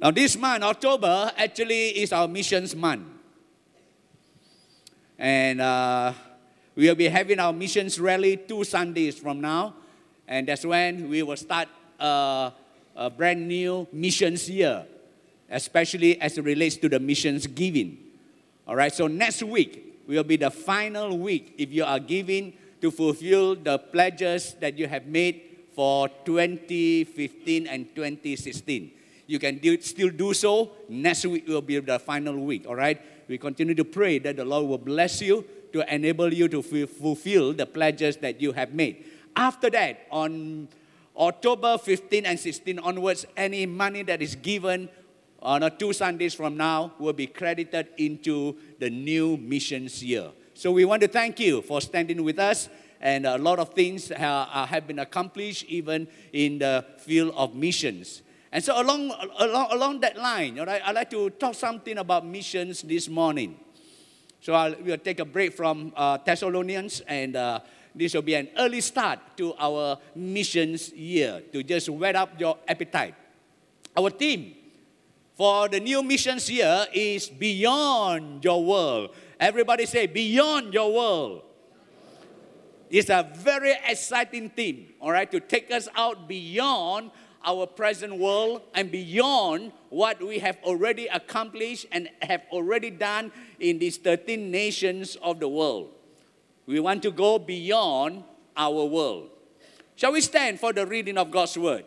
Now, this month, October, actually is our missions month. And uh, we will be having our missions rally two Sundays from now. And that's when we will start uh, a brand new missions year, especially as it relates to the missions giving. All right, so next week will be the final week if you are giving to fulfill the pledges that you have made for 2015 and 2016. You can do, still do so. Next week will be the final week, all right? We continue to pray that the Lord will bless you to enable you to fulfill the pledges that you have made. After that, on October 15 and 16 onwards, any money that is given on uh, two Sundays from now will be credited into the new missions year. So we want to thank you for standing with us and a lot of things have, have been accomplished even in the field of missions. And so along, along, along that line, all right, I'd like to talk something about missions this morning. So I'll, we'll take a break from uh, Thessalonians and uh, this will be an early start to our missions year to just whet up your appetite. Our theme for the new missions year is beyond your world. Everybody say, beyond your world. It's a very exciting theme, all right, to take us out beyond our present world and beyond what we have already accomplished and have already done in these 13 nations of the world. We want to go beyond our world. Shall we stand for the reading of God's word?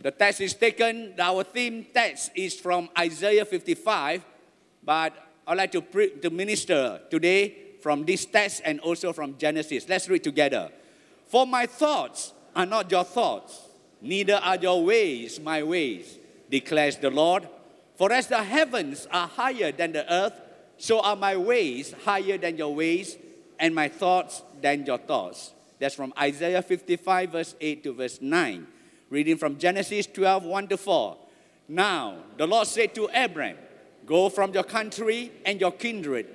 The text is taken, our theme text is from Isaiah 55, but I'd like to, pre- to minister today from this text and also from Genesis. Let's read together. For my thoughts are not your thoughts, neither are your ways my ways, declares the Lord. For as the heavens are higher than the earth, so are my ways higher than your ways, and my thoughts than your thoughts. That's from Isaiah 55, verse 8 to verse 9. Reading from Genesis 12, 1 to 4. Now the Lord said to Abram, Go from your country and your kindred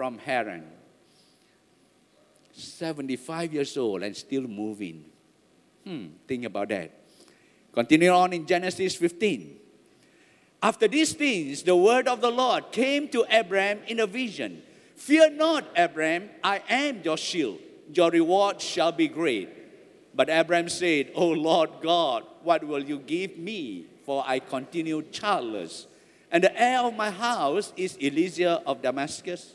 from Haran. 75 years old and still moving. Hmm, think about that. Continue on in Genesis 15. After these things, the word of the Lord came to Abram in a vision. Fear not, Abram, I am your shield. Your reward shall be great. But Abram said, O Lord God, what will you give me? For I continue childless and the heir of my house is Eliezer of Damascus.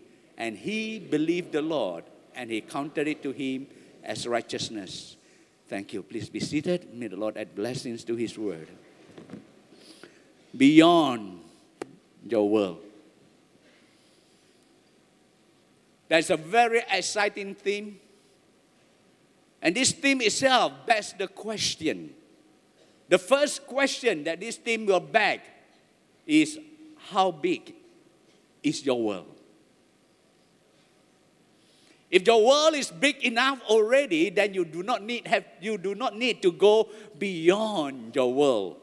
And he believed the Lord, and he counted it to him as righteousness. Thank you. Please be seated. May the Lord add blessings to his word. Beyond your world. That's a very exciting theme. And this theme itself begs the question. The first question that this theme will beg is how big is your world. If your world is big enough already, then you do not need have you do not need to go beyond your world.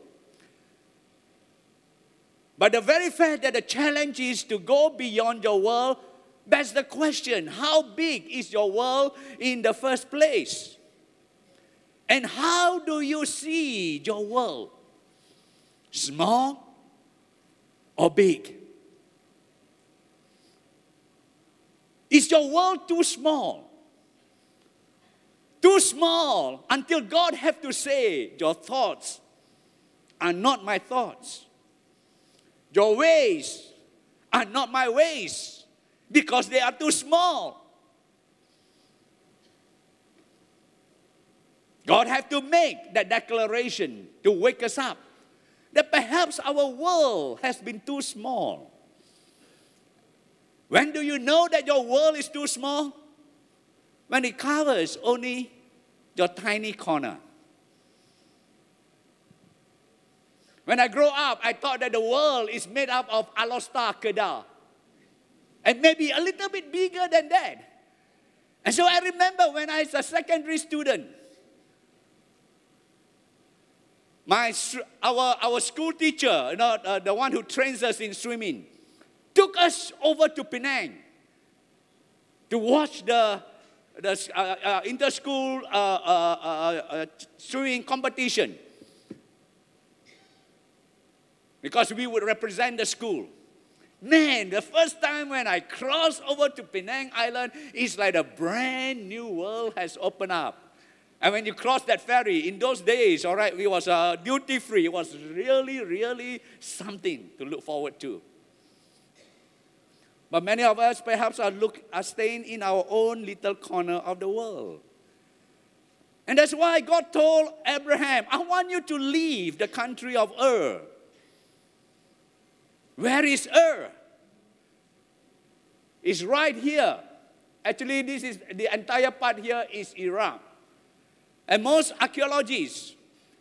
But the very fact that the challenge is to go beyond your world, that's the question. How big is your world in the first place? And how do you see your world? Small or big? Is your world too small? Too small until God have to say your thoughts are not my thoughts. Your ways are not my ways because they are too small. God have to make that declaration to wake us up that perhaps our world has been too small. When do you know that your world is too small? When it covers only your tiny corner. When I grow up, I thought that the world is made up of Alor Star Kedah. And maybe a little bit bigger than that. And so I remember when I was a secondary student, my, our, our school teacher, you know, uh, the one who trains us in swimming, took us over to Penang to watch the, the uh, uh, inter-school uh, uh, uh, swimming competition because we would represent the school. Man, the first time when I crossed over to Penang Island, it's like a brand new world has opened up. And when you cross that ferry, in those days, all right, it was uh, duty free. It was really, really something to look forward to. But many of us perhaps are, look, are staying in our own little corner of the world. And that's why God told Abraham, I want you to leave the country of Ur. Where is Ur? It's right here. Actually, this is the entire part here is Iraq. And most archaeologists,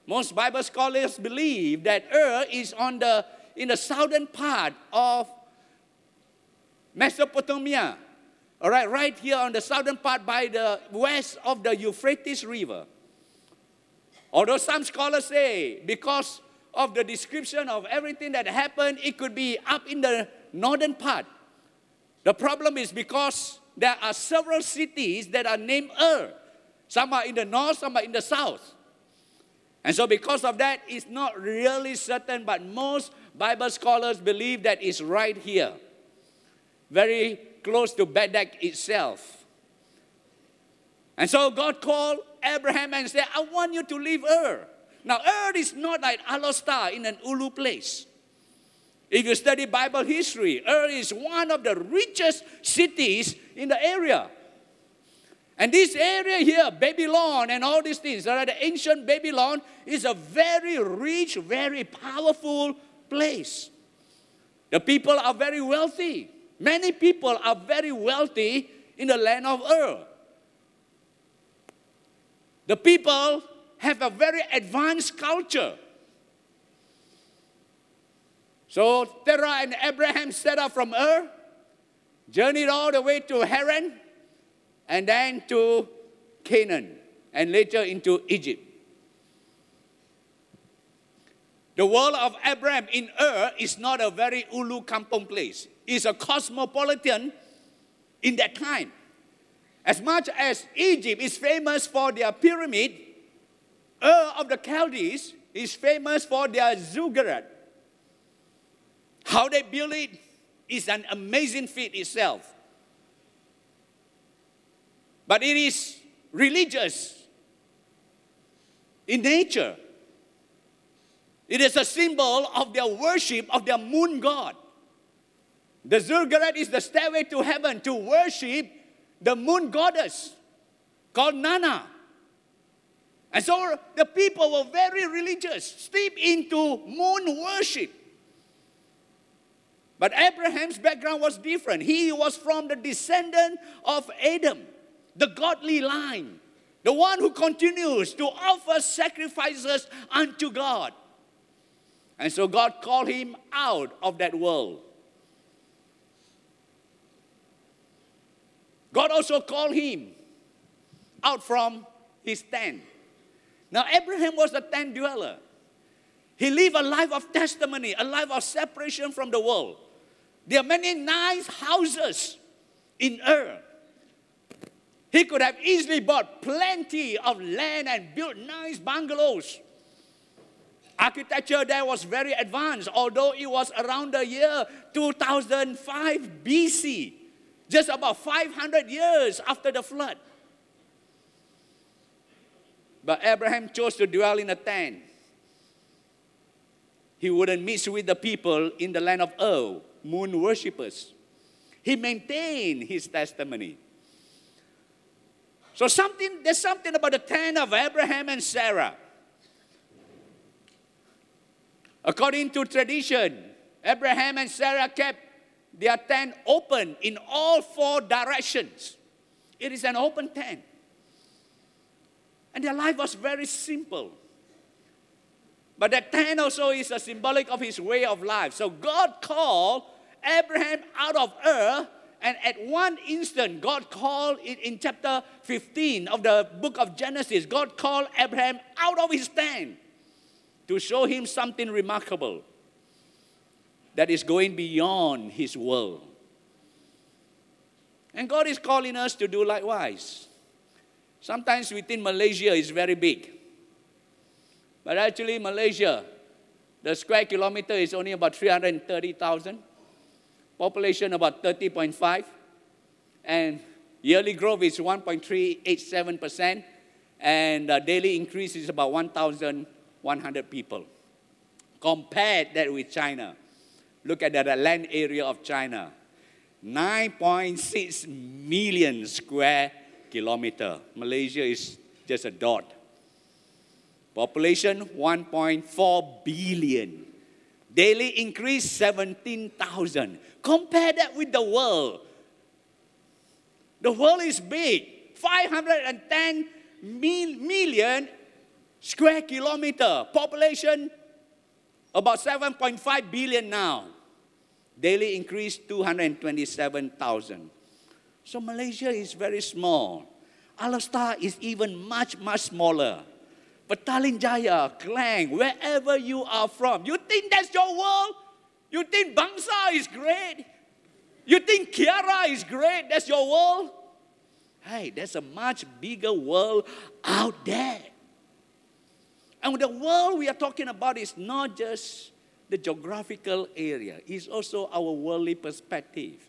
most Bible scholars believe that Ur is on the, in the southern part of Mesopotamia. All right, right here on the southern part by the west of the Euphrates River. Although some scholars say because of the description of everything that happened, it could be up in the northern part. The problem is because there are several cities that are named Ur. Some are in the north, some are in the south. And so, because of that, it's not really certain, but most Bible scholars believe that it's right here, very close to Baghdad itself. And so, God called Abraham and said, I want you to leave Ur. Now, Ur is not like Alor Star in an Ulu place. If you study Bible history, Ur is one of the richest cities in the area. And this area here, Babylon and all these things, right, the ancient Babylon is a very rich, very powerful place. The people are very wealthy. Many people are very wealthy in the land of Ur. The people have a very advanced culture. So Terah and Abraham set out from Ur, journeyed all the way to Haran, and then to Canaan, and later into Egypt. The world of Abraham in Ur is not a very ulu kampong place. It's a cosmopolitan in that time. As much as Egypt is famous for their pyramid, Ur of the Chaldees is famous for their ziggurat. How they build it is an amazing feat itself but it is religious in nature. It is a symbol of their worship of their moon god. The ziggurat is the stairway to heaven to worship the moon goddess called Nana. And so the people were very religious, steeped into moon worship. But Abraham's background was different. He was from the descendant of Adam the godly line, the one who continues to offer sacrifices unto God. And so God called him out of that world. God also called him out from his tent. Now, Abraham was a tent dweller. He lived a life of testimony, a life of separation from the world. There are many nice houses in Ur. He could have easily bought plenty of land and built nice bungalows. Architecture there was very advanced, although it was around the year 2005 BC, just about 500 years after the flood. But Abraham chose to dwell in a tent. He wouldn't mix with the people in the land of Ur, moon worshippers. He maintained his testimony. So something, there's something about the tent of Abraham and Sarah. According to tradition, Abraham and Sarah kept their tent open in all four directions. It is an open tent. And their life was very simple. But that tent also is a symbolic of his way of life. So God called Abraham out of Ur, and at one instant, God called it in chapter 15 of the book of Genesis, God called Abraham out of his tent to show him something remarkable that is going beyond his world. And God is calling us to do likewise. Sometimes we think Malaysia is very big. But actually, Malaysia, the square kilometer is only about 330,000. Population about 30.5. And yearly growth is 1.387%. And the daily increase is about 1,100 people. Compare that with China. Look at the land area of China. 9.6 million square kilometer. Malaysia is just a dot. Population 1.4 billion. Daily increase 17,000. Compare that with the world. The world is big. 510 mil million square kilometer. Population about 7.5 billion now. Daily increase 227,000. So Malaysia is very small. Alor is even much, much smaller. Petaling Jaya, Klang, wherever you are from, you think that's your world? You think Bangsar is great? You think Kiara is great? That's your world? Hey, there's a much bigger world out there. And the world we are talking about is not just the geographical area, is also our worldly perspective.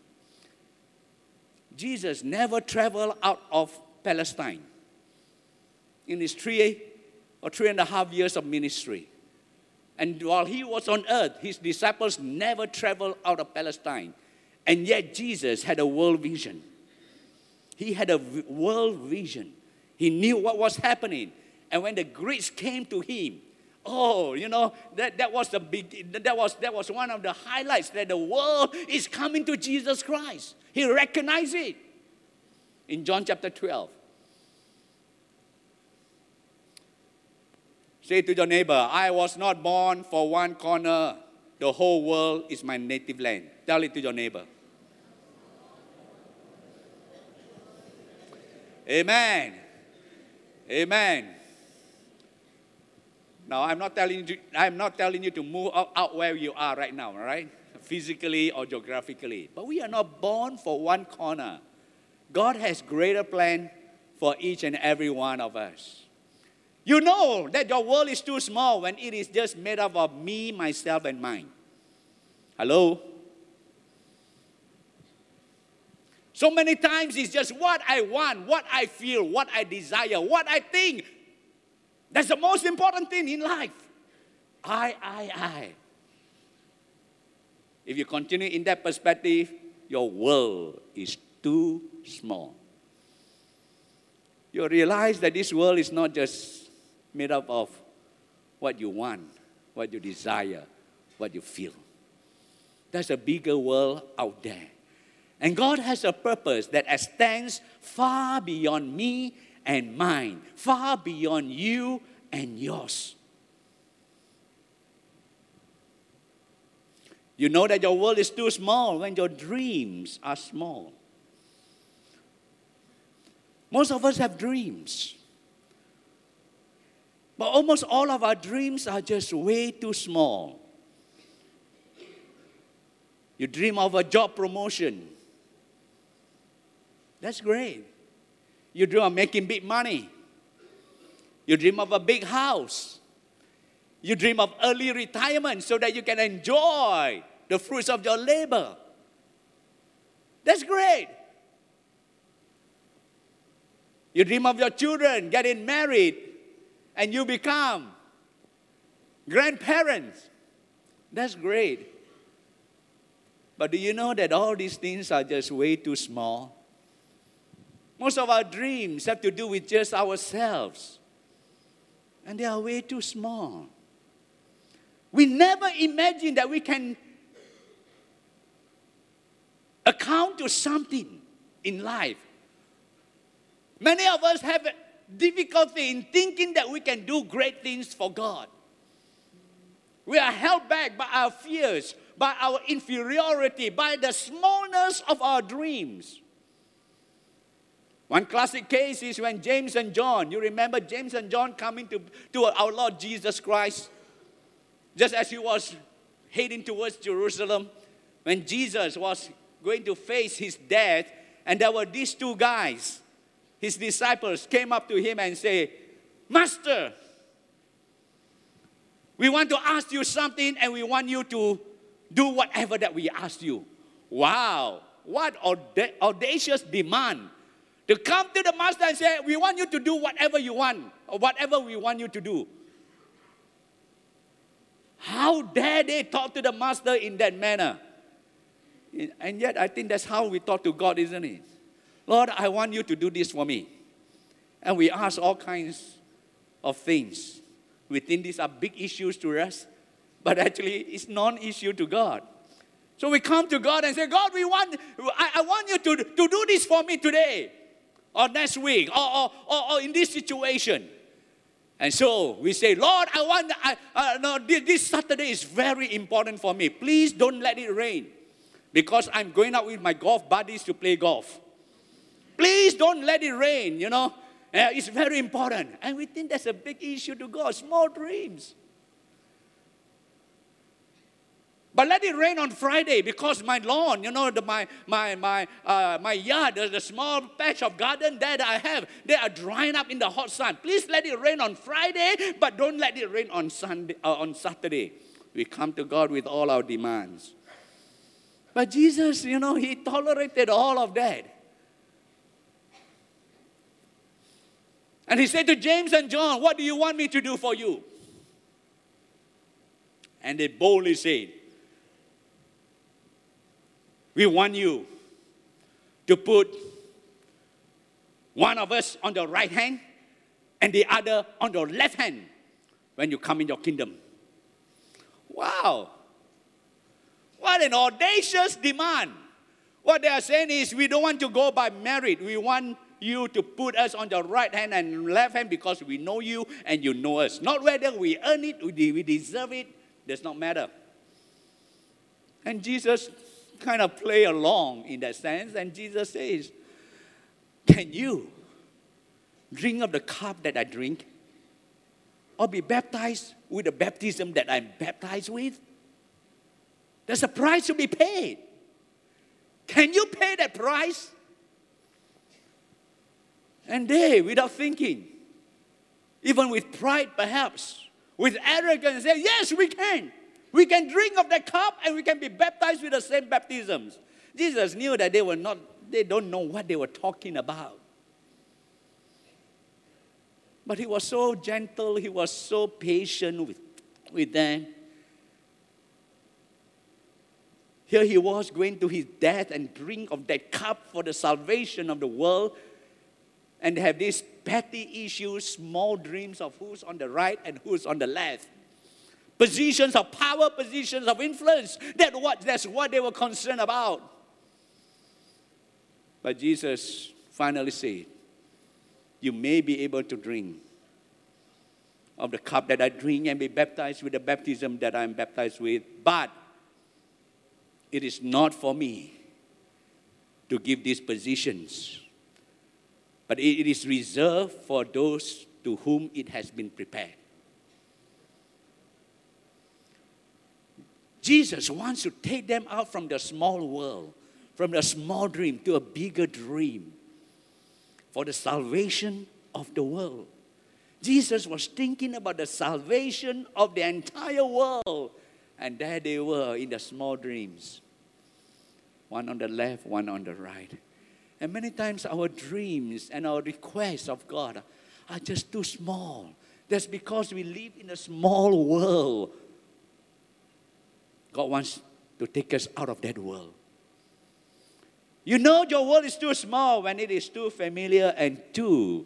Jesus never traveled out of Palestine in his three or three and a half years of ministry. And while he was on earth, his disciples never traveled out of Palestine. And yet Jesus had a world vision. He had a world vision. He knew what was happening. And when the Greeks came to him, oh, you know, that, that was the big that was that was one of the highlights that the world is coming to Jesus Christ. He recognized it in John chapter 12. Say to your neighbor, I was not born for one corner. The whole world is my native land. Tell it to your neighbor. Amen. Amen. Now, I'm not telling you, I'm not telling you to move out, out where you are right now, all right? physically or geographically. But we are not born for one corner. God has greater plan for each and every one of us. You know that your world is too small when it is just made up of me, myself, and mine. Hello? So many times it's just what I want, what I feel, what I desire, what I think. That's the most important thing in life. I, I, I. If you continue in that perspective, your world is too small. You realize that this world is not just made up of what you want, what you desire, what you feel. There's a bigger world out there. And God has a purpose that extends far beyond me and mine, far beyond you and yours. You know that your world is too small when your dreams are small. Most of us have dreams. But almost all of our dreams are just way too small. You dream of a job promotion. That's great. You dream of making big money. You dream of a big house. You dream of early retirement so that you can enjoy the fruits of your labor. That's great. You dream of your children getting married and you become grandparents. That's great. But do you know that all these things are just way too small? Most of our dreams have to do with just ourselves, and they are way too small. We never imagine that we can account to something in life. Many of us have difficulty in thinking that we can do great things for God. We are held back by our fears, by our inferiority, by the smallness of our dreams. One classic case is when James and John, you remember James and John coming to, to our Lord Jesus Christ, just as he was heading towards Jerusalem, when Jesus was going to face his death, and there were these two guys, his disciples, came up to him and say, Master, we want to ask you something and we want you to do whatever that we ask you. Wow, what audacious demand. To come to the master and say, We want you to do whatever you want, or whatever we want you to do. How dare they talk to the master in that manner? And yet, I think that's how we talk to God, isn't it? Lord, I want you to do this for me. And we ask all kinds of things. We think these are big issues to us, but actually it's non-issue to God. So we come to God and say, God, we want, I, I want you to, to do this for me today, or next week, or, or, or, or in this situation. And so we say, Lord, I want, I, uh, no, this, this Saturday is very important for me. Please don't let it rain because I'm going out with my golf buddies to play golf. Please don't let it rain, you know. Uh, it's very important. And we think that's a big issue to God. Small dreams. But let it rain on Friday because my lawn, you know, the, my, my, my, uh, my yard, the, the small patch of garden that I have, they are drying up in the hot sun. Please let it rain on Friday, but don't let it rain on, Sunday, uh, on Saturday. We come to God with all our demands. But Jesus, you know, he tolerated all of that. And he said to James and John, What do you want me to do for you? And they boldly said, We want you to put one of us on the right hand and the other on the left hand when you come in your kingdom. Wow. What an audacious demand. What they are saying is, we don't want to go by merit. We want you to put us on the right hand and left hand because we know you and you know us. Not whether we earn it, we deserve it, does not matter. And Jesus kind of play along in that sense, and Jesus says, Can you drink of the cup that I drink? Or be baptized with the baptism that I'm baptized with? There's a price to be paid. Can you pay that price? And they, without thinking, even with pride perhaps, with arrogance, say, Yes, we can. We can drink of that cup and we can be baptized with the same baptisms. Jesus knew that they were not, they don't know what they were talking about. But he was so gentle, he was so patient with, with them. Here he was going to his death and drink of that cup for the salvation of the world and have these petty issues, small dreams of who's on the right and who's on the left. Positions of power, positions of influence. That what, that's what they were concerned about. But Jesus finally said, You may be able to drink of the cup that I drink and be baptized with the baptism that I'm baptized with, but it is not for me to give these positions but it is reserved for those to whom it has been prepared. Jesus wants to take them out from the small world, from the small dream to a bigger dream for the salvation of the world. Jesus was thinking about the salvation of the entire world, and there they were in the small dreams one on the left, one on the right. And many times our dreams and our requests of God are just too small. That's because we live in a small world. God wants to take us out of that world. You know your world is too small when it is too familiar and too,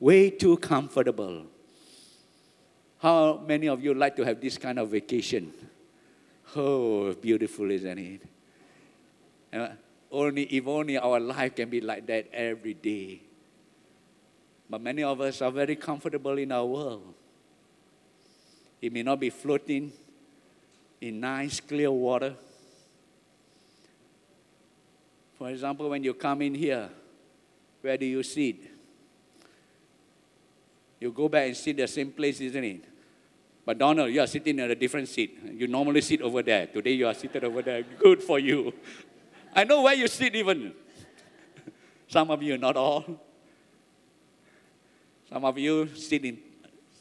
way too comfortable. How many of you like to have this kind of vacation? Oh, beautiful, isn't it? Uh, only if only our life can be like that every day. But many of us are very comfortable in our world. It may not be floating in nice, clear water. For example, when you come in here, where do you sit? You go back and sit the same place, isn't it? But Donald, you are sitting in a different seat. You normally sit over there. Today you are seated over there. Good for you. I know where you sit even. Some of you, not all. Some of you sit in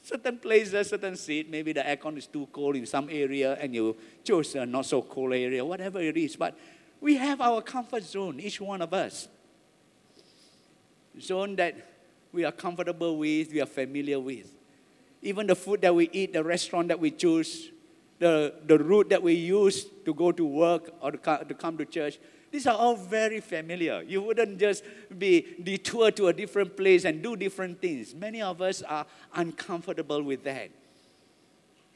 certain places, certain seat. Maybe the aircon is too cold in some area and you chose a not so cold area, whatever it is. But we have our comfort zone, each one of us. Zone that we are comfortable with, we are familiar with. Even the food that we eat, the restaurant that we choose, the, the route that we use to go to work or to come to church, these are all very familiar. You wouldn't just be detoured to a different place and do different things. Many of us are uncomfortable with that.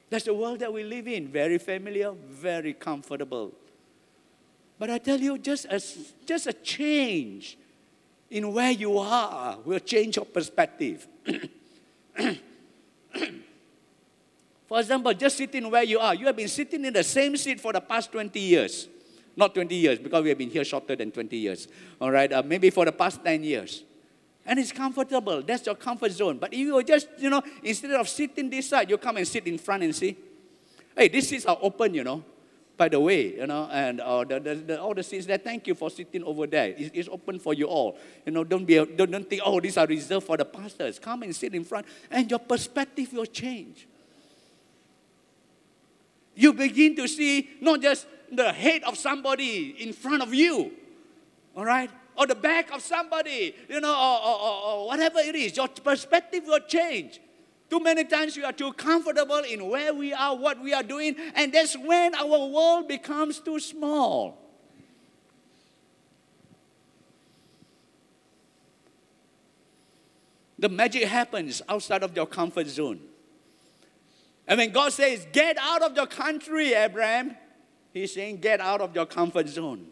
That's the world that we live in. Very familiar, very comfortable. But I tell you, just a, just a change in where you are will change your perspective. for example, just sitting where you are. You have been sitting in the same seat for the past 20 years. Not 20 years, because we have been here shorter than 20 years. All right, uh, maybe for the past 10 years. And it's comfortable. That's your comfort zone. But if you just, you know, instead of sitting this side, you come and sit in front and see. Hey, these seats are open, you know. By the way, you know, and uh, the, the, the, all the seats there, thank you for sitting over there. It's, it's open for you all. You know, don't, be, don't, don't think, oh, these are reserved for the pastors. Come and sit in front, and your perspective will change. You begin to see not just the head of somebody in front of you, all right? Or the back of somebody, you know, or, or, or whatever it is, your perspective will change. Too many times we are too comfortable in where we are, what we are doing, and that's when our world becomes too small. The magic happens outside of your comfort zone. And when God says, Get out of your country, Abraham, He's saying, Get out of your comfort zone.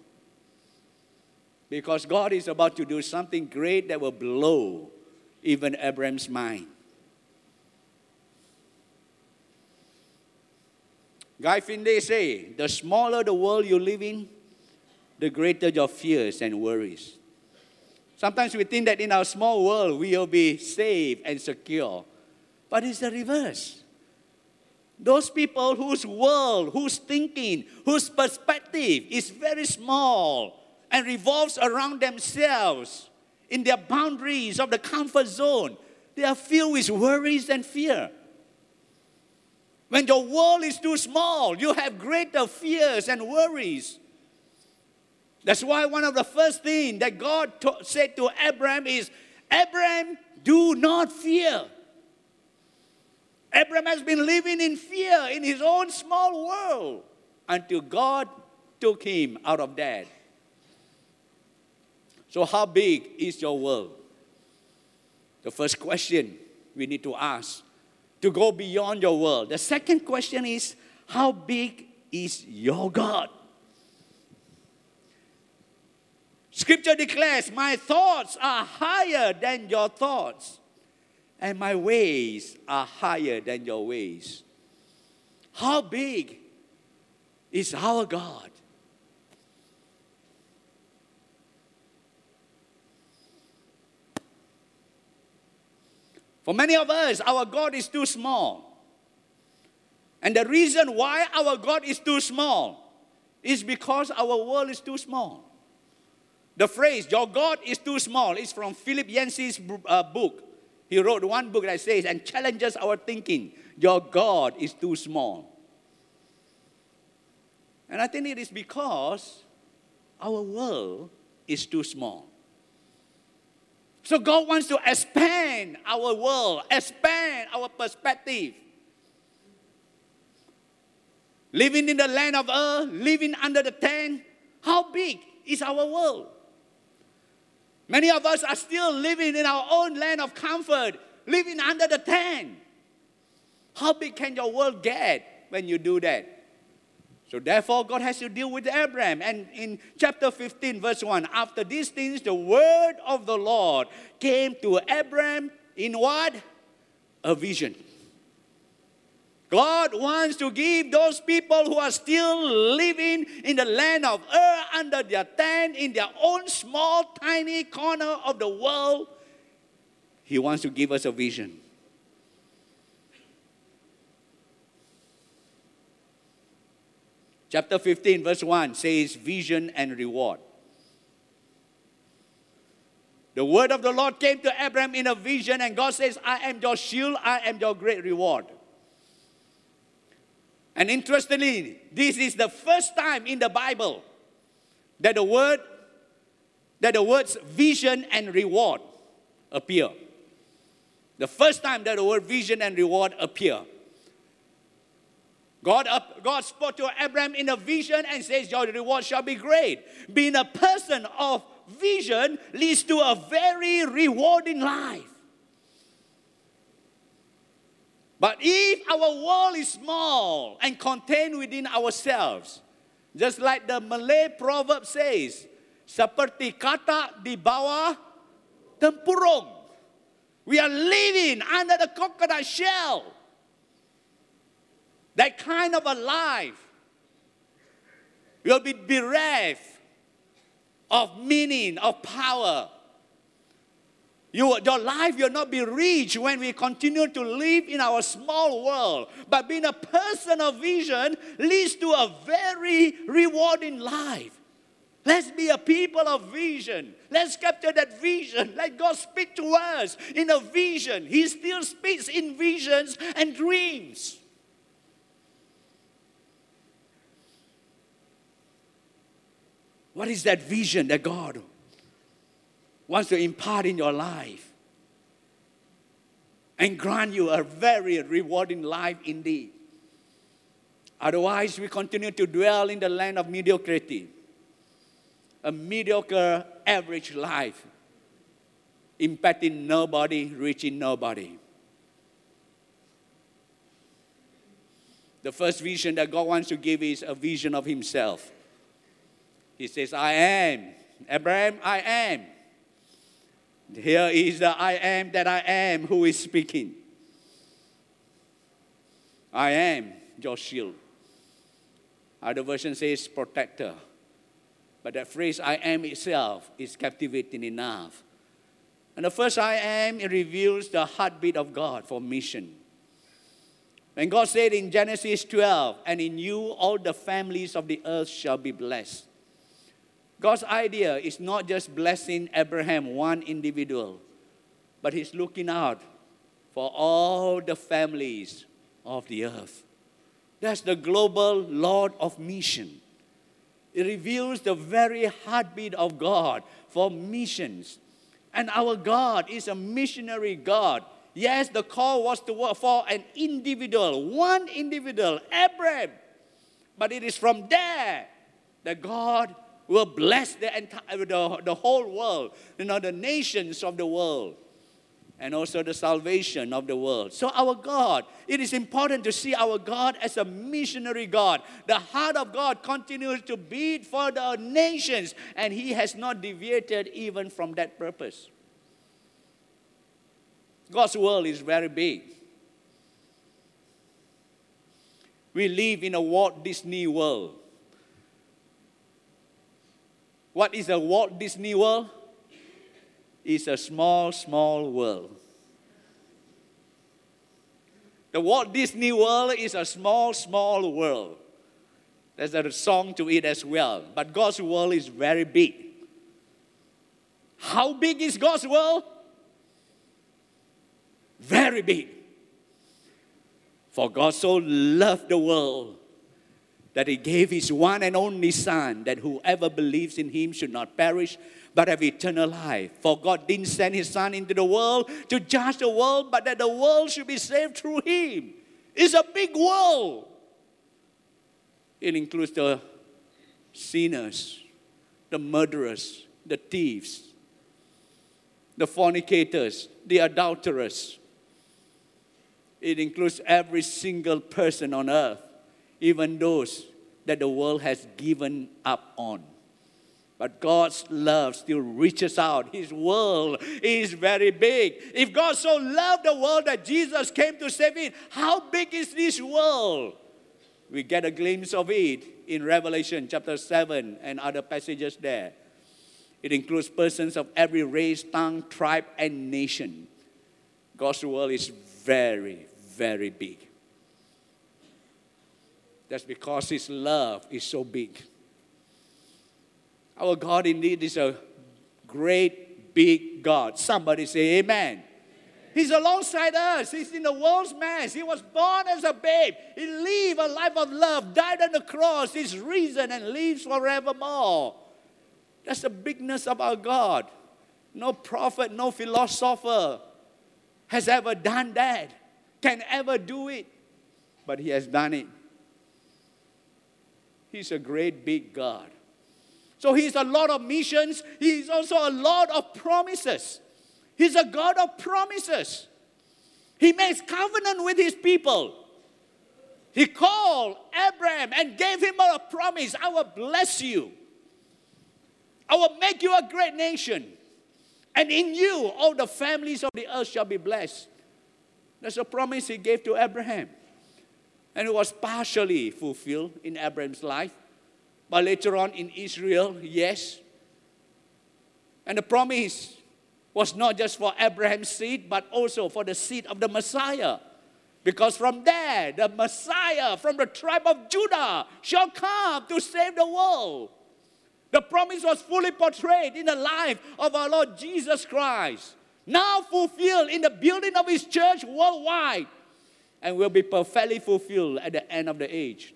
Because God is about to do something great that will blow even Abraham's mind. Guy Finley say, the smaller the world you live in, the greater your fears and worries. Sometimes we think that in our small world we will be safe and secure, but it's the reverse. Those people whose world, whose thinking, whose perspective is very small and revolves around themselves in their boundaries of the comfort zone, they are filled with worries and fear. When your world is too small, you have greater fears and worries. That's why one of the first things that God to- said to Abraham is, Abraham, do not fear. Abraham has been living in fear in his own small world until God took him out of that. So, how big is your world? The first question we need to ask to go beyond your world. The second question is how big is your God? Scripture declares, My thoughts are higher than your thoughts and my ways are higher than your ways. How big is our God? For many of us, our God is too small. And the reason why our God is too small is because our world is too small. The phrase, your God is too small, is from Philip Yancey's uh, book, he wrote one book that says, and challenges our thinking Your God is too small. And I think it is because our world is too small. So God wants to expand our world, expand our perspective. living in the land of Ur, living under the tent. How big is our world? Many of us are still living in our own land of comfort, living under the tent. How big can your world get when you do that? So therefore, God has to deal with Abraham. And in chapter 15, verse 1, after these things, the word of the Lord came to Abraham in what? A vision. God wants to give those people who are still living in the land of Ur under their tent in their own small, tiny corner of the world. He wants to give us a vision. Chapter 15, verse 1 says, Vision and reward. The word of the Lord came to Abraham in a vision, and God says, I am your shield, I am your great reward. And interestingly, this is the first time in the Bible that the word that the words vision and reward appear. The first time that the word vision and reward appear. God, up, God spoke to Abraham in a vision and says, Your reward shall be great. Being a person of vision leads to a very rewarding life. But if our world is small and contained within ourselves, just like the Malay proverb says, seperti kata di bawah tempurung. We are living under the coconut shell. That kind of a life will be bereft of meaning, of power, you, your life will not be rich when we continue to live in our small world. But being a person of vision leads to a very rewarding life. Let's be a people of vision. Let's capture that vision. Let God speak to us in a vision. He still speaks in visions and dreams. What is that vision that God wants to impart in your life and grant you a very rewarding life indeed. Otherwise, we continue to dwell in the land of mediocrity, a mediocre, average life, impacting nobody, reaching nobody. The first vision that God wants to give is a vision of Himself. He says, I am. Abraham, I am. Here is the I am that I am who is speaking. I am your shield. Other version says protector. But that phrase I am itself is captivating enough. And the first I am, it reveals the heartbeat of God for mission. When God said in Genesis 12, and in you all the families of the earth shall be blessed. God's idea is not just blessing Abraham, one individual, but He's looking out for all the families of the earth. That's the global Lord of mission. It reveals the very heartbeat of God for missions. And our God is a missionary God. Yes, the call was to work for an individual, one individual, Abraham. But it is from there that God will bless the, entire, the, the whole world, you know, the nations of the world, and also the salvation of the world. So, our God, it is important to see our God as a missionary God. The heart of God continues to beat for the nations, and He has not deviated even from that purpose. God's world is very big. We live in a Walt Disney world. What is a Walt Disney World? It's a small, small world. The Walt Disney World is a small, small world. There's a song to it as well. But God's world is very big. How big is God's world? Very big. For God so loved the world that he gave his one and only Son, that whoever believes in him should not perish, but have eternal life. For God didn't send his Son into the world to judge the world, but that the world should be saved through him. It's a big world. It includes the sinners, the murderers, the thieves, the fornicators, the adulterers. It includes every single person on earth, even those that the world has given up on. But God's love still reaches out. His world is very big. If God so loved the world that Jesus came to save it, how big is this world? We get a glimpse of it in Revelation chapter 7 and other passages there. It includes persons of every race, tongue, tribe, and nation. God's world is very, very big. That's because His love is so big. Our God indeed is a great, big God. Somebody say, Amen. He's alongside us. He's in the world's mess. He was born as a babe. He lived a life of love, died on the cross. He's risen and lives forevermore. That's the bigness of our God. No prophet, no philosopher has ever done that, can ever do it. But He has done it. He's a great big God. So He's a lot of missions, He's also a lot of promises. He's a God of promises. He makes covenant with his people. He called Abraham and gave him a promise I will bless you, I will make you a great nation. And in you, all the families of the earth shall be blessed. That's a promise he gave to Abraham. And it was partially fulfilled in Abraham's life. But later on in Israel, yes. And the promise was not just for Abraham's seed, but also for the seed of the Messiah. Because from there, the Messiah from the tribe of Judah shall come to save the world. The promise was fully portrayed in the life of our Lord Jesus Christ, now fulfilled in the building of his church worldwide, and will be perfectly fulfilled at the end of the age.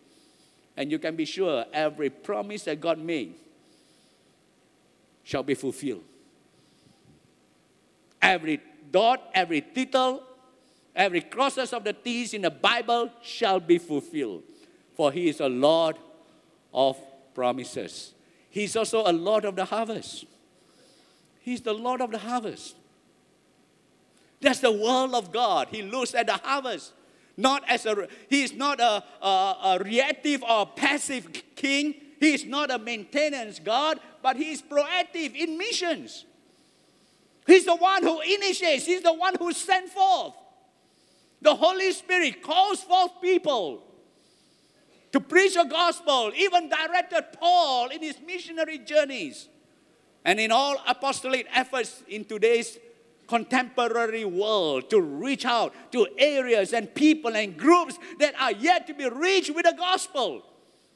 And you can be sure every promise that God made shall be fulfilled every dot, every tittle, every crosses of the T's in the Bible shall be fulfilled. For he is a Lord of promises. He's also a Lord of the harvest. He's the Lord of the harvest. That's the world of God. He looks at the harvest. Not as a, he is not a, a, a reactive or passive king. He is not a maintenance God, but he is proactive in missions. He's the one who initiates, He's the one who sent forth. The Holy Spirit calls forth people to preach the gospel, even directed Paul in his missionary journeys. And in all apostolic efforts in today's contemporary world to reach out to areas and people and groups that are yet to be reached with the gospel.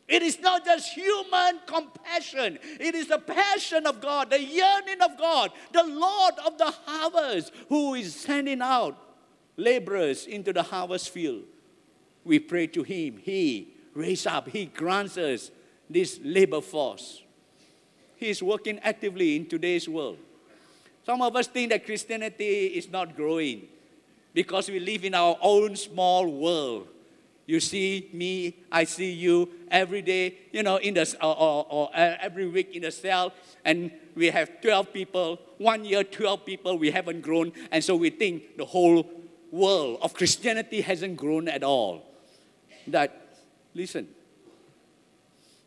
It is not just human compassion, it is the passion of God, the yearning of God, the Lord of the harvest who is sending out laborers into the harvest field. We pray to Him, He raises up, He grants us this labor force. He is working actively in today's world. Some of us think that Christianity is not growing because we live in our own small world. You see me, I see you every day, you know, in the, or, or, or uh, every week in the cell, and we have 12 people. One year, 12 people, we haven't grown, and so we think the whole world of Christianity hasn't grown at all. That, listen,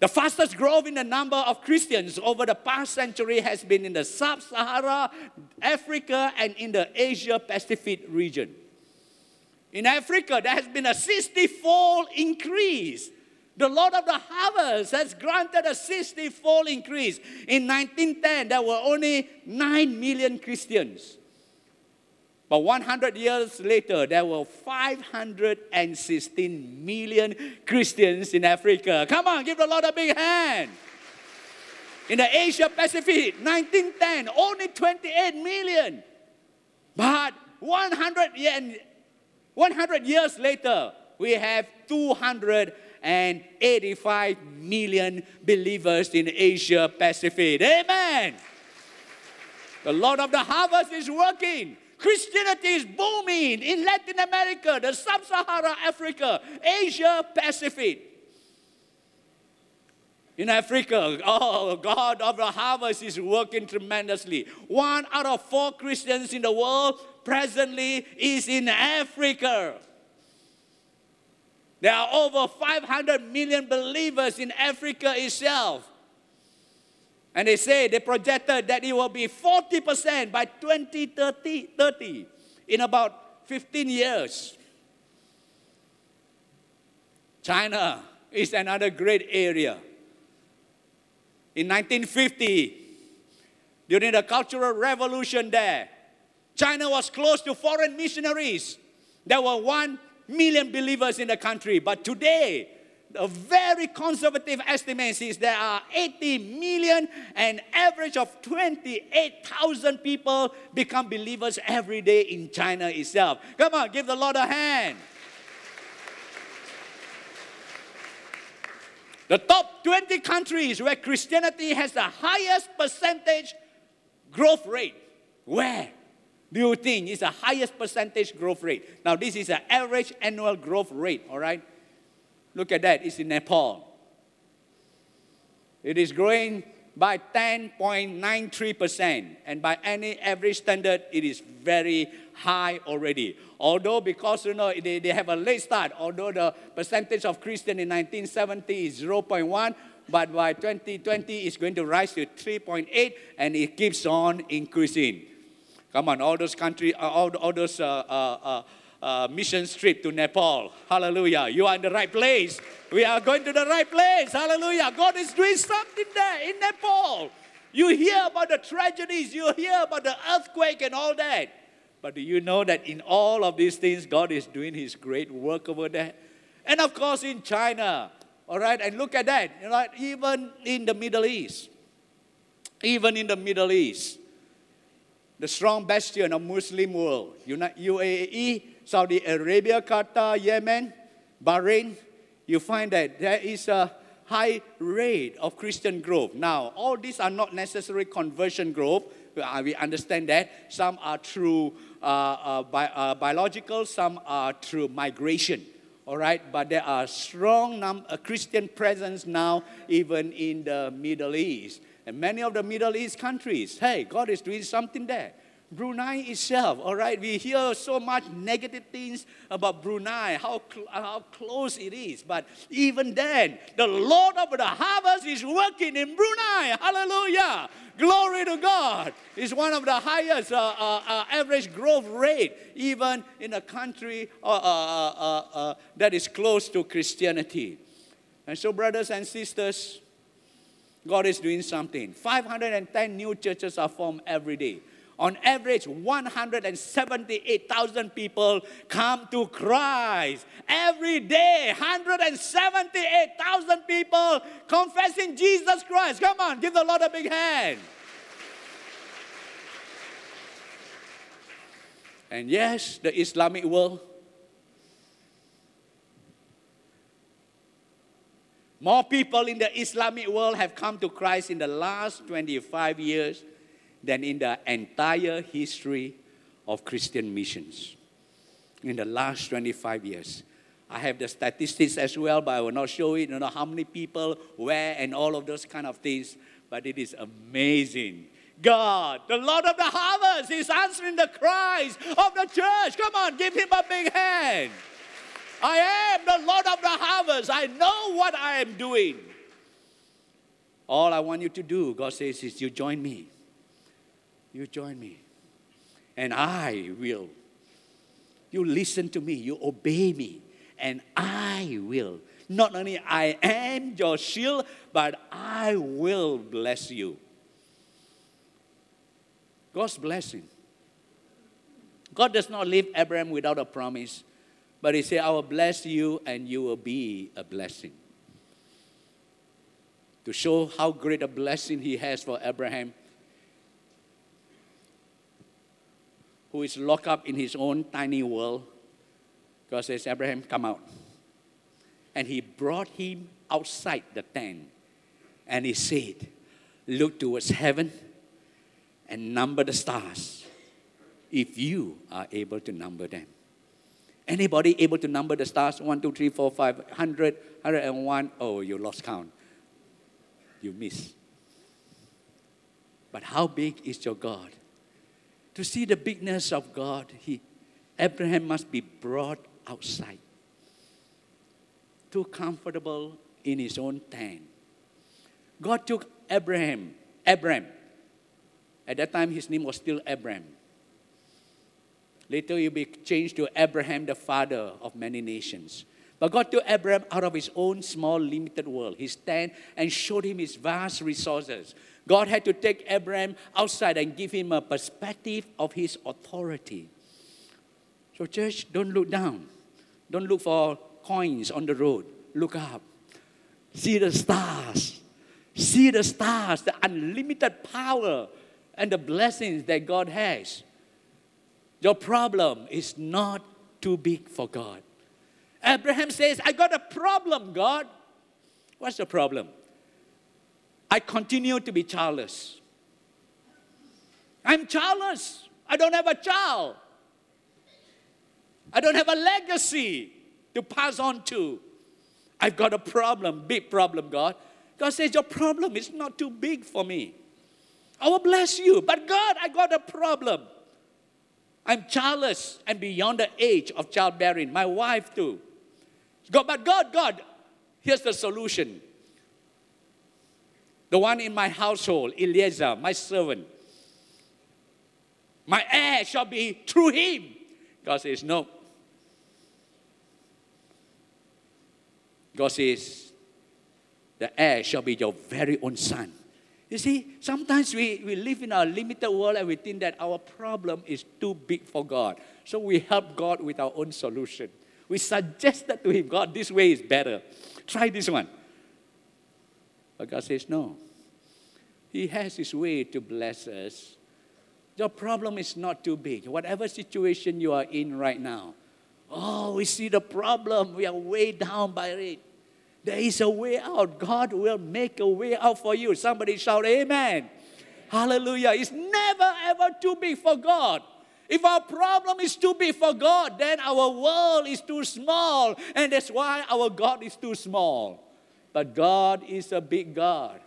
the fastest growth in the number of Christians over the past century has been in the sub Sahara, Africa, and in the Asia Pacific region. In Africa, there has been a 60 fold increase. The Lord of the harvest has granted a 60 fold increase. In 1910, there were only 9 million Christians. But 100 years later, there were 516 million Christians in Africa. Come on, give the Lord a big hand. In the Asia Pacific, 1910, only 28 million. But 100 years 100 years later, we have 285 million believers in Asia Pacific. Amen. The Lord of the harvest is working. Christianity is booming in Latin America, the Sub Sahara Africa, Asia Pacific. In Africa, oh, God of the harvest is working tremendously. One out of four Christians in the world presently is in Africa. There are over 500 million believers in Africa itself. And they say they projected that it will be 40% by 2030 30, in about 15 years. China is another great area. In 1950, during the Cultural Revolution there, China was close to foreign missionaries. There were one million believers in the country. But today, a very conservative estimate is there are 80 million and average of 28,000 people become believers every day in China itself. Come on, give the Lord a hand. The top 20 countries where Christianity has the highest percentage growth rate. Where do you think is the highest percentage growth rate? Now, this is an average annual growth rate, all right? Look at that, it's in Nepal. It is growing by 10.93%, and by any average standard, it is very high already. Although, because you know they, they have a late start, although the percentage of Christian in 1970 is 0.1, but by 2020 it's going to rise to 3.8, and it keeps on increasing. Come on, all those countries, all, all those uh, uh, uh uh, mission trip to Nepal. Hallelujah. You are in the right place. We are going to the right place. Hallelujah. God is doing something there in Nepal. You hear about the tragedies, you hear about the earthquake and all that. But do you know that in all of these things, God is doing His great work over there? And of course, in China, all right, and look at that, you know, even in the Middle East, even in the Middle East, the strong bastion of Muslim world, UAE, Saudi Arabia, Qatar, Yemen, Bahrain, you find that there is a high rate of Christian growth. Now, all these are not necessarily conversion growth. Uh, we understand that. Some are through uh, uh, bi- uh, biological, some are through migration. All right, but there are strong num- uh, Christian presence now, even in the Middle East. And many of the Middle East countries, hey, God is doing something there. Brunei itself, all right, we hear so much negative things about Brunei, how, cl- how close it is. But even then, the Lord of the harvest is working in Brunei. Hallelujah. Glory to God. It's one of the highest uh, uh, uh, average growth rate, even in a country uh, uh, uh, that is close to Christianity. And so, brothers and sisters, God is doing something. 510 new churches are formed every day on average 178,000 people come to Christ. Every day 178,000 people confessing Jesus Christ. Come on give the Lord a big hand. And yes the Islamic world more people in the Islamic world have come to Christ in the last 25 years than in the entire history of Christian missions in the last 25 years. I have the statistics as well, but I will not show it. You know how many people, where, and all of those kind of things. But it is amazing. God, the Lord of the harvest, is answering the cries of the church. Come on, give him a big hand. I am the Lord of the harvest. I know what I am doing. All I want you to do, God says, is you join me you join me. And I will. You listen to me, you obey me, and I will. Not only I am your shield, but I will bless you. God's blessing. God does not leave Abraham without a promise, but He said, I will bless you and you will be a blessing. To show how great a blessing He has for Abraham, who is locked up in his own tiny world, God says, Abraham, come out. And he brought him outside the tent. And he said, Look towards heaven and number the stars if you are able to number them. Anybody able to number the stars? One, two, three, four, five, hundred, hundred and one. Oh, you lost count. you miss. But how big is your God? To see the bigness of God, he, Abraham must be brought outside. Too comfortable in his own tent. God took Abraham, Abraham. At that time, his name was still Abram. Later, he will be changed to Abraham, the father of many nations. But God took Abraham out of his own small, limited world, his tent, and showed him his vast resources. God had to take Abraham outside and give him a perspective of his authority. So, church, don't look down. Don't look for coins on the road. Look up. See the stars. See the stars, the unlimited power and the blessings that God has. Your problem is not too big for God. Abraham says, I got a problem, God. What's the problem? I continue to be childless. I'm childless. I don't have a child. I don't have a legacy to pass on to. I've got a problem, big problem, God. God says, Your problem is not too big for me. I will bless you. But God, I got a problem. I'm childless and beyond the age of childbearing. My wife, too. God, but God, God, here's the solution. The one in my household, Eliezer, my servant. My heir shall be through him. God says, No. God says, The heir shall be your very own son. You see, sometimes we, we live in a limited world and we think that our problem is too big for God. So we help God with our own solution. We suggest that to him, God, this way is better. Try this one. But God says, no. He has his way to bless us. Your problem is not too big. Whatever situation you are in right now, oh, we see the problem. We are way down by it. There is a way out. God will make a way out for you. Somebody shout, Amen. Hallelujah. It's never ever too big for God. If our problem is too big for God, then our world is too small, and that's why our God is too small. But God is a big God.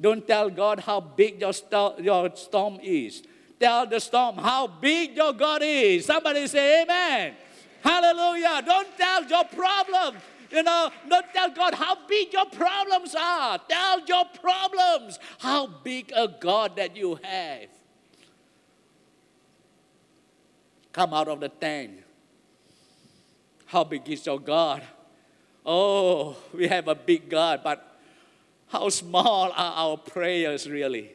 Don't tell God how big your, st- your storm is. Tell the storm how big your God is. Somebody say, Amen. Hallelujah. Don't tell your problem. You know, don't tell God how big your problems are. Tell your problems how big a God that you have. come out of the tent. How big is your God? Oh, we have a big God, but how small are our prayers really?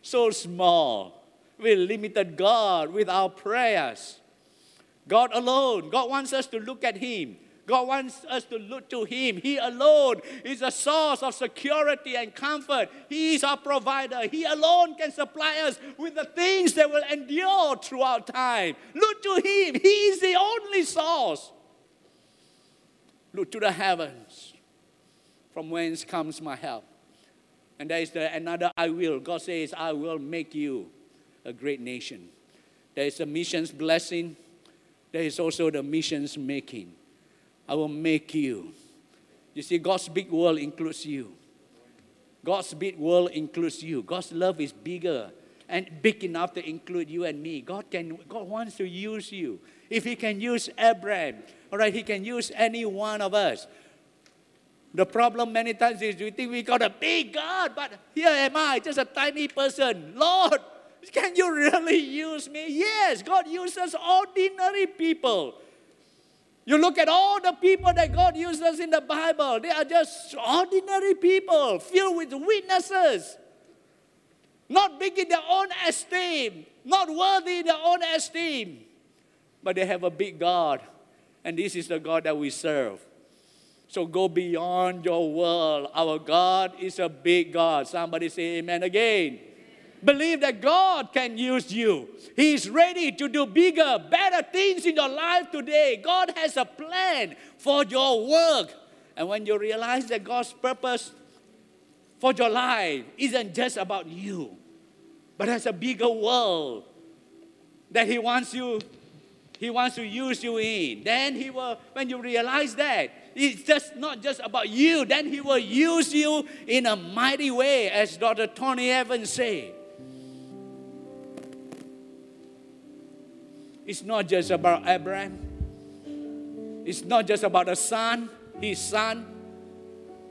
So small. We limited God with our prayers. God alone, God wants us to look at Him. God wants us to look to Him. He alone is a source of security and comfort. He is our provider. He alone can supply us with the things that will endure throughout time. Look to Him. He is the only source. Look to the heavens, from whence comes my help. And there is the, another I will. God says, I will make you a great nation. There is a missions blessing. There is also the missions making. I will make you. You see, God's big world includes you. God's big world includes you. God's love is bigger and big enough to include you and me. God can God wants to use you. If he can use Abraham, all right, he can use any one of us. The problem many times is we think we got a big God, but here am I, just a tiny person. Lord, can you really use me? Yes, God uses ordinary people. You look at all the people that God uses in the Bible, they are just ordinary people filled with weaknesses, not big in their own esteem, not worthy in their own esteem, but they have a big God, and this is the God that we serve. So go beyond your world. Our God is a big God. Somebody say amen again. Believe that God can use you. He's ready to do bigger, better things in your life today. God has a plan for your work. And when you realize that God's purpose for your life isn't just about you, but has a bigger world that He wants you, He wants to use you in, then He will, when you realize that, It's just not just about you. Then He will use you in a mighty way, as Dr. Tony Evans said. It's not just about Abraham. It's not just about a son, his son.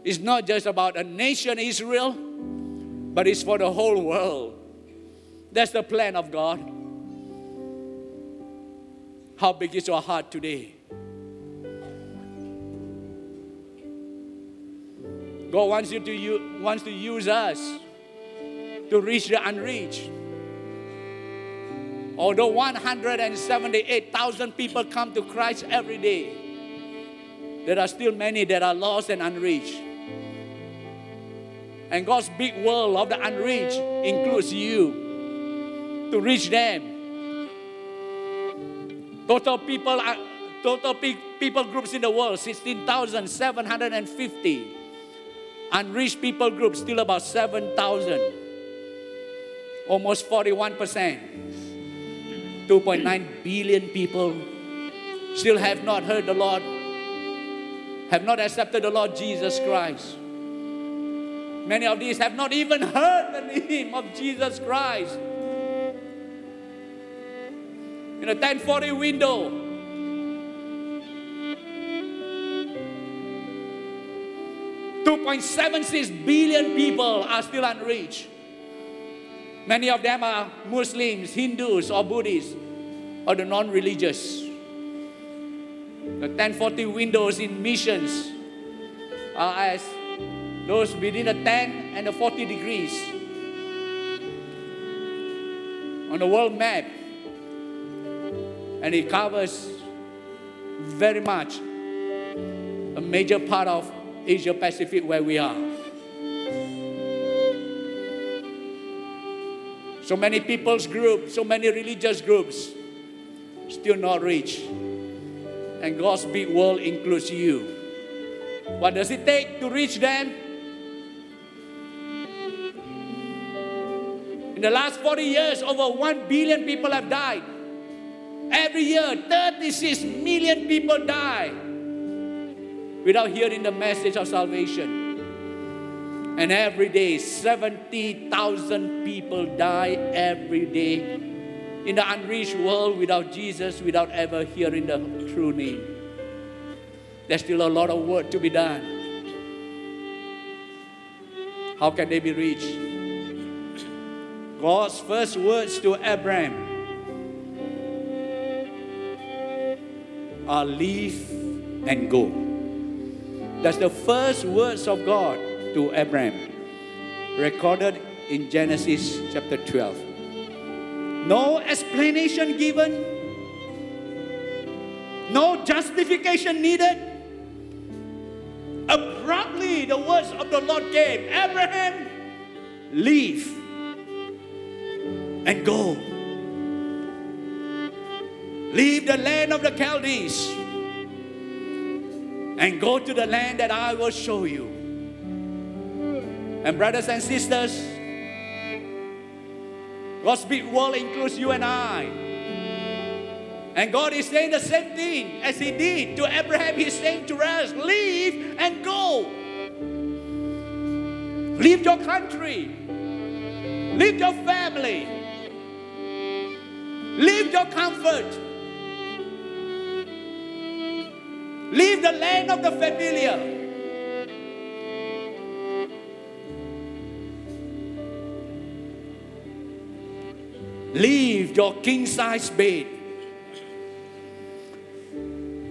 It's not just about a nation, Israel, but it's for the whole world. That's the plan of God. How big is your heart today? God wants you to use, wants to use us to reach the unreached. Although 178,000 people come to Christ every day, there are still many that are lost and unreached. And God's big world of the unreached includes you to reach them. Total people, total people groups in the world, 16,750 unreached people group still about 7,000, almost 41%. 2.9 billion people still have not heard the Lord, have not accepted the Lord Jesus Christ. Many of these have not even heard the name of Jesus Christ. In a 1040 window, 2.76 billion people are still unreached. Many of them are Muslims, Hindus, or Buddhists, or the non religious. The 1040 windows in missions are as those within the 10 and the 40 degrees on the world map. And it covers very much a major part of Asia Pacific where we are. So many people's groups, so many religious groups still not reached. And God's big world includes you. What does it take to reach them? In the last 40 years, over 1 billion people have died. Every year, 36 million people die without hearing the message of salvation. And every day, 70,000 people die every day in the unreached world without Jesus, without ever hearing the true name. There's still a lot of work to be done. How can they be reached? God's first words to Abraham are leave and go. That's the first words of God to Abraham, recorded in Genesis chapter 12. No explanation given, no justification needed. Abruptly, the words of the Lord came Abraham, leave and go. Leave the land of the Chaldees and go to the land that I will show you. And, brothers and sisters, God's big world includes you and I. And God is saying the same thing as He did to Abraham. He's saying to us, Leave and go. Leave your country. Leave your family. Leave your comfort. Leave the land of the familiar. Leave your king size bed.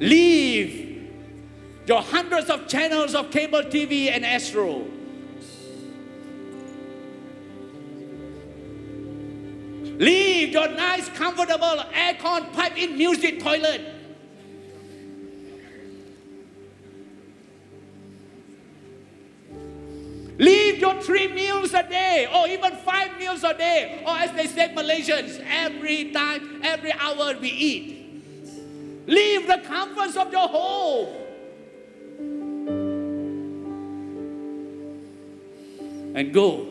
Leave your hundreds of channels of cable TV and Astro. Leave your nice, comfortable, aircon, pipe in music toilet. Leave your three meals a day or even five meals a day. Or as they say Malaysians, every time, every hour we eat. Leave the comforts of your home. And go.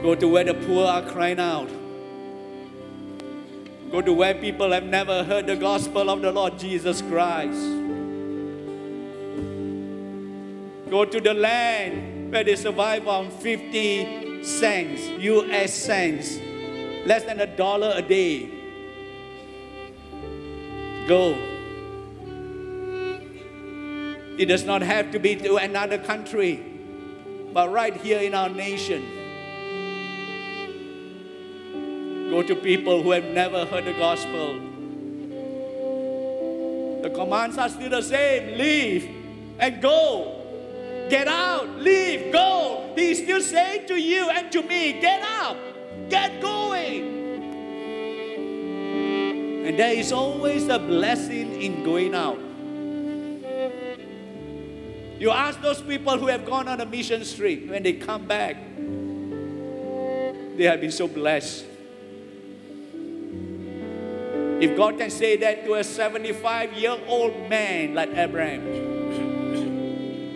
Go to where the poor are crying out. Go to where people have never heard the gospel of the Lord Jesus Christ. Go to the land where they survive on 50 cents, US cents, less than a dollar a day. Go. It does not have to be to another country, but right here in our nation. Go to people who have never heard the gospel. The commands are still the same leave and go. Get out, leave, go. He's still saying to you and to me, get up, get going. And there is always a blessing in going out. You ask those people who have gone on a mission trip, when they come back, they have been so blessed. If God can say that to a 75 year old man like Abraham,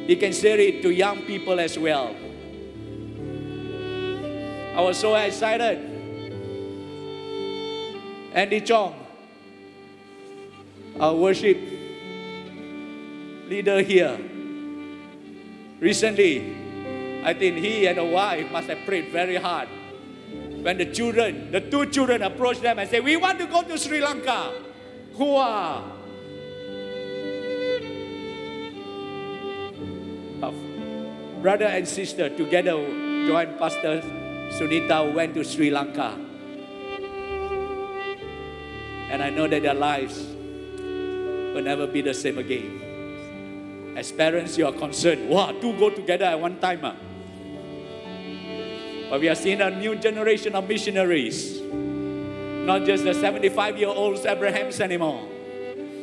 He can share it to young people as well. I was so excited. Andy Chong, our worship leader here, recently, I think he and a wife must have prayed very hard when the children, the two children approached them and said, We want to go to Sri Lanka. Hua. Brother and sister together joined Pastor Sunita went to Sri Lanka. And I know that their lives will never be the same again. As parents, you are concerned. Wow, two go together at one time. Ah. But we are seeing a new generation of missionaries. Not just the 75 year olds Abrahams anymore.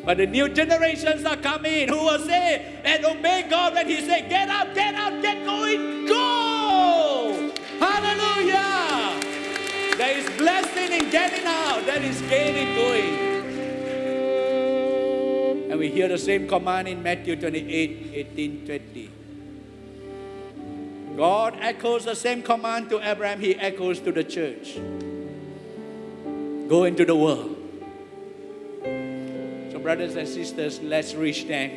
But the new generations are coming who will say and obey God when He said, Get up, get out, get going, go! Hallelujah! There is blessing in getting out, there is gain in going. And we hear the same command in Matthew 28 18 20. God echoes the same command to Abraham, he echoes to the church. Go into the world. Brothers and sisters, let's reach them.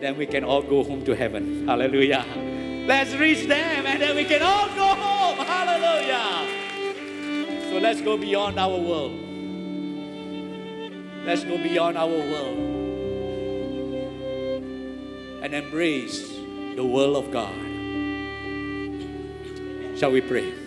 Then we can all go home to heaven. Hallelujah. Let's reach them and then we can all go home. Hallelujah. So let's go beyond our world. Let's go beyond our world and embrace the world of God. Shall we pray?